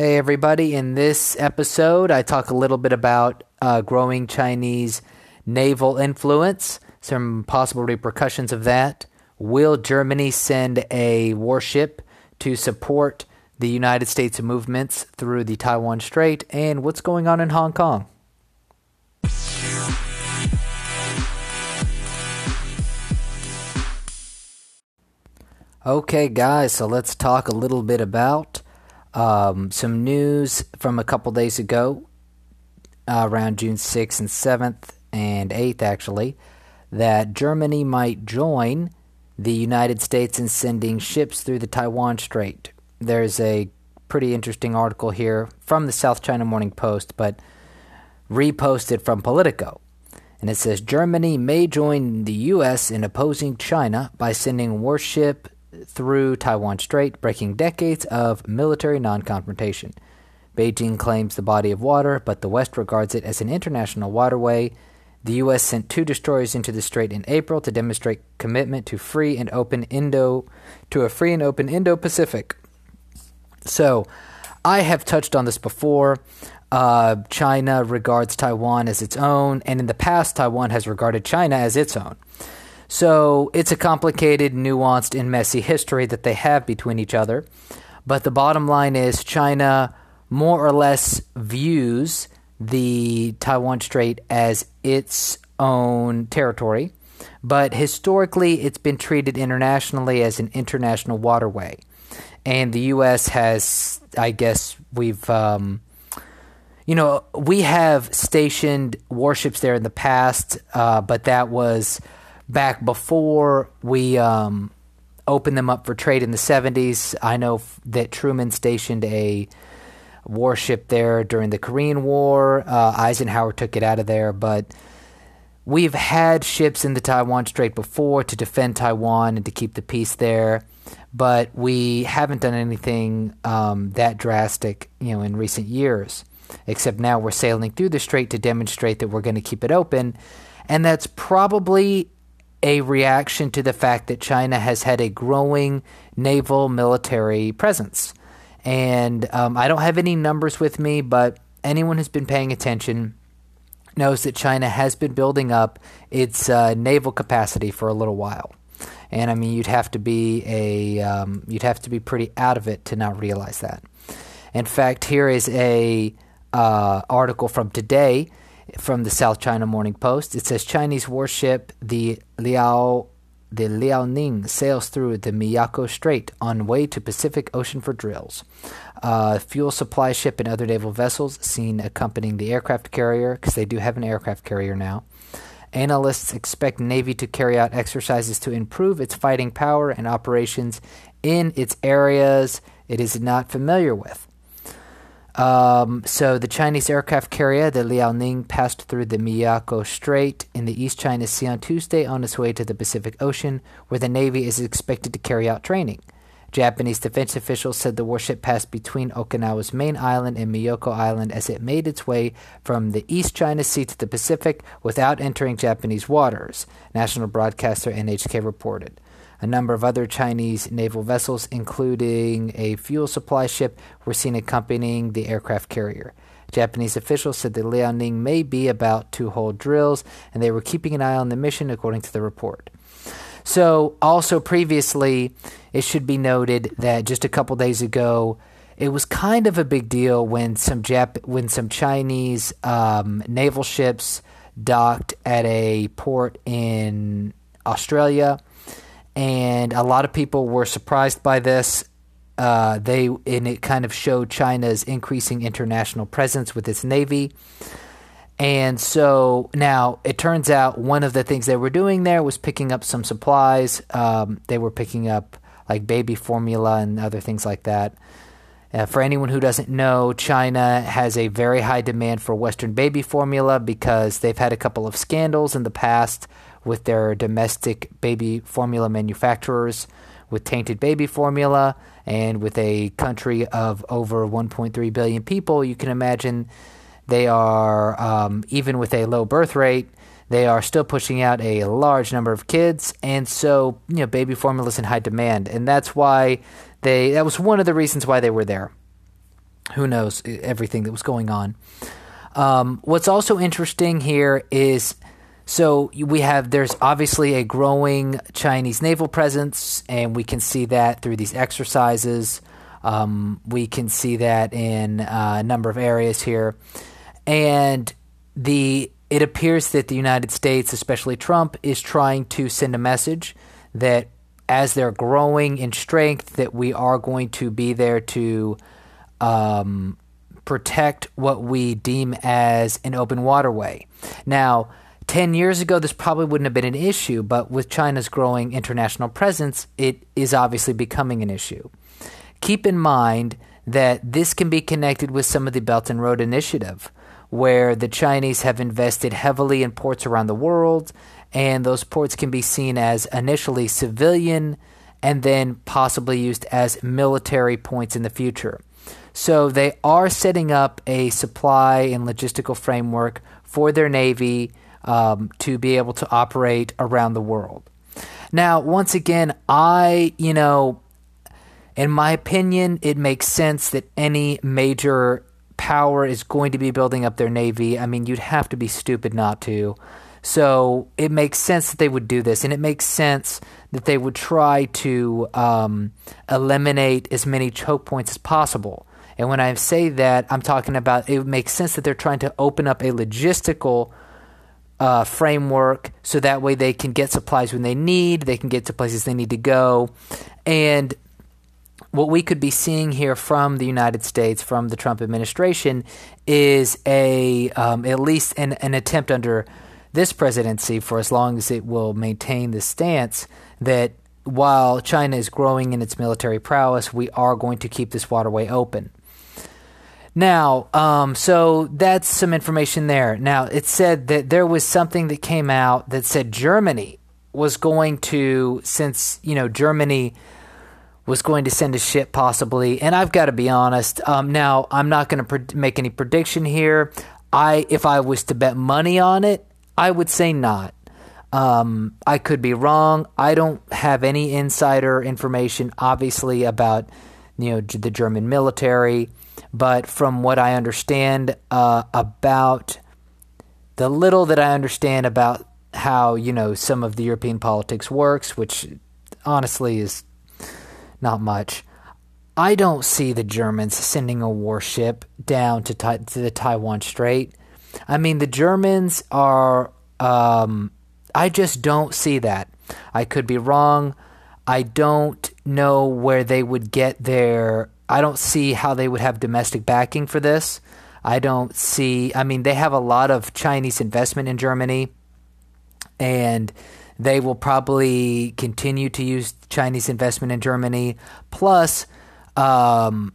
Hey, everybody. In this episode, I talk a little bit about uh, growing Chinese naval influence, some possible repercussions of that. Will Germany send a warship to support the United States movements through the Taiwan Strait? And what's going on in Hong Kong? Okay, guys, so let's talk a little bit about um, some news from a couple days ago, uh, around June 6th and 7th and 8th, actually, that Germany might join the United States in sending ships through the Taiwan Strait. There's a pretty interesting article here from the South China Morning Post, but reposted from Politico. And it says Germany may join the U.S. in opposing China by sending warship through Taiwan Strait, breaking decades of military non confrontation. Beijing claims the body of water, but the West regards it as an international waterway. The U.S. sent two destroyers into the strait in April to demonstrate commitment to free and open Indo to a free and open Indo-Pacific. So, I have touched on this before. Uh, China regards Taiwan as its own, and in the past, Taiwan has regarded China as its own. So it's a complicated, nuanced, and messy history that they have between each other. But the bottom line is China more or less views the Taiwan Strait as its own territory. But historically, it's been treated internationally as an international waterway. And the U.S. has, I guess, we've. Um, you know, we have stationed warships there in the past, uh, but that was back before we um, opened them up for trade in the 70s. I know f- that Truman stationed a warship there during the Korean War. Uh, Eisenhower took it out of there, but we've had ships in the Taiwan Strait before to defend Taiwan and to keep the peace there. But we haven't done anything um, that drastic, you know, in recent years. Except now we're sailing through the strait to demonstrate that we're going to keep it open, and that's probably a reaction to the fact that China has had a growing naval military presence. And um, I don't have any numbers with me, but anyone who's been paying attention knows that China has been building up its uh, naval capacity for a little while. And I mean, you'd have to be a um, you'd have to be pretty out of it to not realize that. In fact, here is a uh, article from today from the South China Morning Post. It says Chinese warship the Liao the Liaoning sails through the Miyako Strait on way to Pacific Ocean for drills. Uh, fuel supply ship and other naval vessels seen accompanying the aircraft carrier because they do have an aircraft carrier now. Analysts expect Navy to carry out exercises to improve its fighting power and operations in its areas it is not familiar with. Um, so the Chinese aircraft carrier, the Liaoning, passed through the Miyako Strait in the East China Sea on Tuesday on its way to the Pacific Ocean, where the Navy is expected to carry out training. Japanese defense officials said the warship passed between Okinawa's main island and Miyako Island as it made its way from the East China Sea to the Pacific without entering Japanese waters, national broadcaster NHK reported. A number of other Chinese naval vessels, including a fuel supply ship, were seen accompanying the aircraft carrier. Japanese officials said the Liaoning may be about to hold drills, and they were keeping an eye on the mission, according to the report. So, also previously, it should be noted that just a couple days ago, it was kind of a big deal when some Jap- when some Chinese um, naval ships docked at a port in Australia and a lot of people were surprised by this. Uh, they and it kind of showed China's increasing international presence with its navy. And so now it turns out one of the things they were doing there was picking up some supplies. Um, they were picking up like baby formula and other things like that. Uh, for anyone who doesn't know, China has a very high demand for Western baby formula because they've had a couple of scandals in the past with their domestic baby formula manufacturers with tainted baby formula and with a country of over 1.3 billion people, you can imagine they are, um, even with a low birth rate, they are still pushing out a large number of kids. And so, you know, baby formula is in high demand. And that's why they, that was one of the reasons why they were there. who knows everything that was going on. Um, what's also interesting here is so we have there's obviously a growing Chinese naval presence, and we can see that through these exercises. Um, we can see that in uh, a number of areas here, and the it appears that the United States, especially Trump, is trying to send a message that as they're growing in strength, that we are going to be there to um, protect what we deem as an open waterway. Now 10 years ago, this probably wouldn't have been an issue, but with China's growing international presence, it is obviously becoming an issue. Keep in mind that this can be connected with some of the Belt and Road Initiative, where the Chinese have invested heavily in ports around the world, and those ports can be seen as initially civilian and then possibly used as military points in the future. So they are setting up a supply and logistical framework for their Navy um, to be able to operate around the world. Now, once again, I, you know, in my opinion, it makes sense that any major power is going to be building up their navy. I mean, you'd have to be stupid not to. So it makes sense that they would do this, and it makes sense that they would try to um, eliminate as many choke points as possible. And when I say that, I'm talking about it makes sense that they're trying to open up a logistical uh, framework so that way they can get supplies when they need, they can get to places they need to go. And what we could be seeing here from the United States, from the Trump administration, is a um, at least an, an attempt under this presidency, for as long as it will maintain this stance, that while China is growing in its military prowess, we are going to keep this waterway open. Now, um, so that's some information there. Now, it said that there was something that came out that said Germany was going to, since, you know, Germany was going to send a ship possibly. And I've got to be honest. Um, now, I'm not going to pre- make any prediction here. I, if I was to bet money on it, I would say not. Um, I could be wrong. I don't have any insider information, obviously, about you know the German military. But from what I understand uh, about the little that I understand about how you know some of the European politics works, which honestly is not much. I don't see the Germans sending a warship down to, to the Taiwan Strait. I mean, the Germans are. Um, I just don't see that. I could be wrong. I don't know where they would get their I don't see how they would have domestic backing for this. I don't see, I mean, they have a lot of Chinese investment in Germany, and they will probably continue to use Chinese investment in Germany. Plus, um,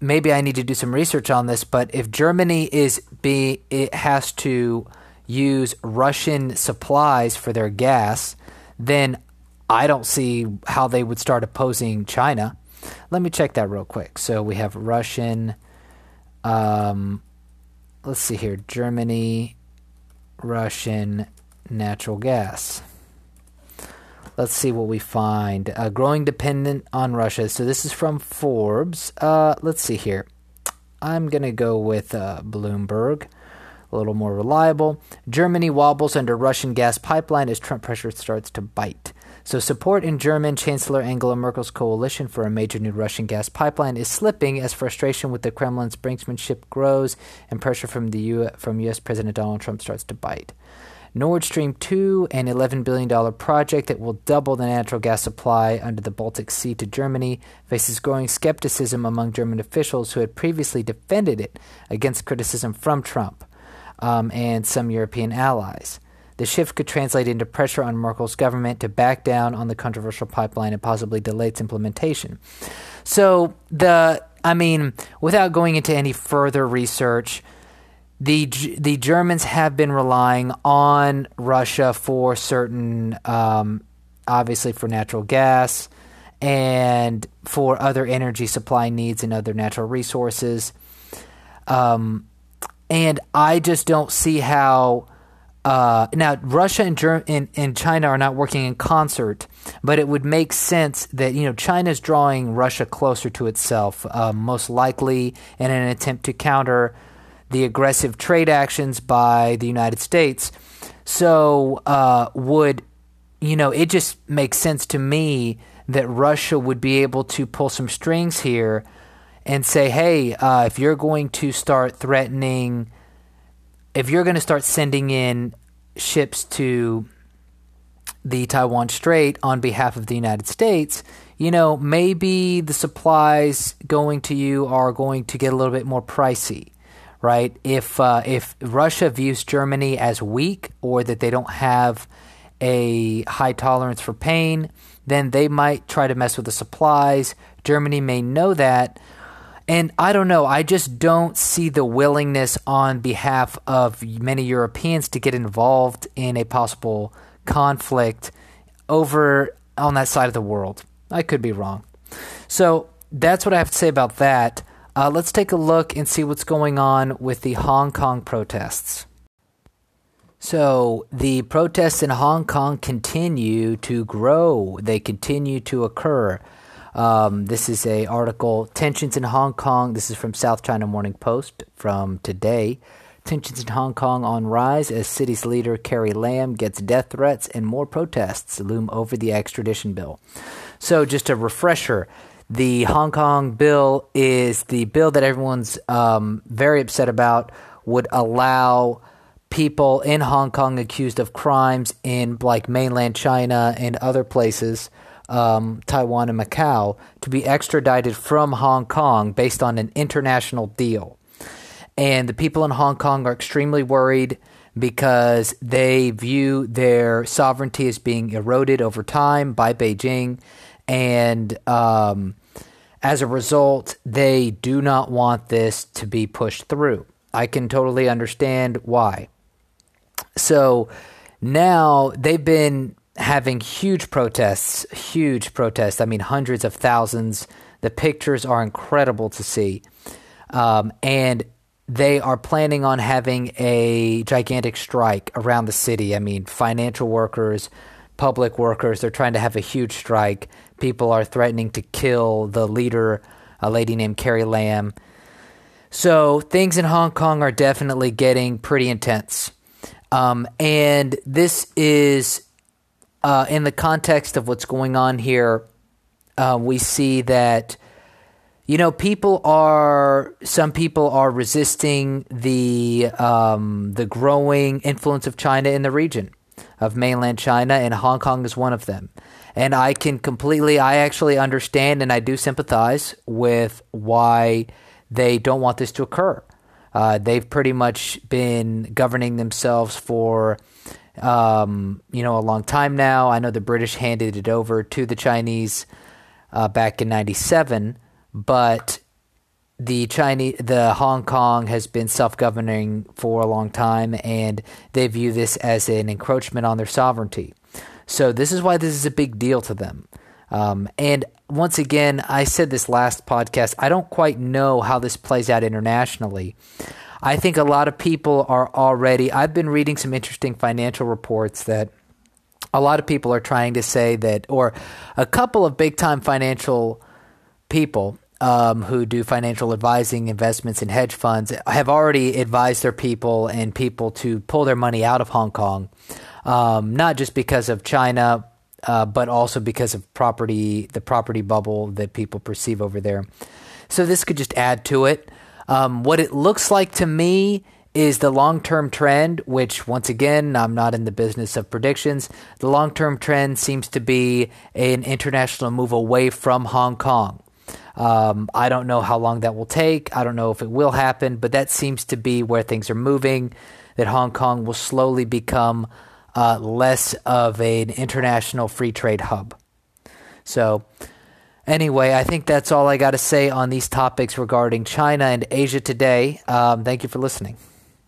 maybe I need to do some research on this, but if Germany is be it has to use Russian supplies for their gas, then I don't see how they would start opposing China. Let me check that real quick. So we have Russian. Um, let's see here Germany, Russian natural gas. Let's see what we find. Uh, growing dependent on Russia. So this is from Forbes. Uh, let's see here. I'm going to go with uh, Bloomberg, a little more reliable. Germany wobbles under Russian gas pipeline as Trump pressure starts to bite. So, support in German Chancellor Angela Merkel's coalition for a major new Russian gas pipeline is slipping as frustration with the Kremlin's brinksmanship grows and pressure from the U- from U.S. President Donald Trump starts to bite. Nord Stream 2, an $11 billion project that will double the natural gas supply under the Baltic Sea to Germany, faces growing skepticism among German officials who had previously defended it against criticism from Trump um, and some European allies. The shift could translate into pressure on Merkel's government to back down on the controversial pipeline and possibly delay its implementation. So the I mean, without going into any further research, the the Germans have been relying on Russia for certain, um, obviously for natural gas and for other energy supply needs and other natural resources. Um, and I just don't see how uh, now, Russia and, Germ- and, and, China are not working in concert but it would make sense that you know China's drawing Russia closer to itself, uh, most likely in an attempt to counter the aggressive trade actions by the United States. So uh, would you know it just makes sense to me that Russia would be able to pull some strings here and say, hey, uh, if you're going to start threatening, if you're going to start sending in ships to the Taiwan Strait on behalf of the United States, you know, maybe the supplies going to you are going to get a little bit more pricey, right? If uh, if Russia views Germany as weak or that they don't have a high tolerance for pain, then they might try to mess with the supplies. Germany may know that. And I don't know, I just don't see the willingness on behalf of many Europeans to get involved in a possible conflict over on that side of the world. I could be wrong. So that's what I have to say about that. Uh, let's take a look and see what's going on with the Hong Kong protests. So the protests in Hong Kong continue to grow. They continue to occur. Um, this is a article tensions in Hong Kong. This is from South China Morning Post from today. Tensions in Hong Kong on rise as city's leader Carrie Lam gets death threats and more protests loom over the extradition bill. So, just a refresher the Hong Kong bill is the bill that everyone's um, very upset about, would allow people in Hong Kong accused of crimes in like mainland China and other places. Um, Taiwan and Macau to be extradited from Hong Kong based on an international deal. And the people in Hong Kong are extremely worried because they view their sovereignty as being eroded over time by Beijing. And um, as a result, they do not want this to be pushed through. I can totally understand why. So now they've been having huge protests, huge protests. I mean, hundreds of thousands. The pictures are incredible to see. Um, and they are planning on having a gigantic strike around the city. I mean, financial workers, public workers, they're trying to have a huge strike. People are threatening to kill the leader, a lady named Carrie Lam. So things in Hong Kong are definitely getting pretty intense. Um, and this is uh, in the context of what's going on here. Uh, we see that you know, people are some people are resisting the um, the growing influence of China in the region of mainland China, and Hong Kong is one of them. And I can completely, I actually understand and I do sympathize with why they don't want this to occur. Uh, they've pretty much been governing themselves for, um, you know, a long time now. I know the British handed it over to the Chinese uh, back in '97 but the Chinese, the Hong Kong has been self-governing for a long time, and they view this as an encroachment on their sovereignty. So this is why this is a big deal to them. Um, and once again, I said this last podcast. I don't quite know how this plays out internationally. I think a lot of people are already. I've been reading some interesting financial reports that a lot of people are trying to say that, or a couple of big time financial people um, who do financial advising, investments, and hedge funds have already advised their people and people to pull their money out of Hong Kong, um, not just because of China, uh, but also because of property, the property bubble that people perceive over there. So this could just add to it. Um, what it looks like to me is the long term trend, which once again, I'm not in the business of predictions. The long term trend seems to be an international move away from Hong Kong. Um, I don't know how long that will take. I don't know if it will happen, but that seems to be where things are moving. That Hong Kong will slowly become uh, less of an international free trade hub. So, anyway, I think that's all I got to say on these topics regarding China and Asia today. Um, thank you for listening.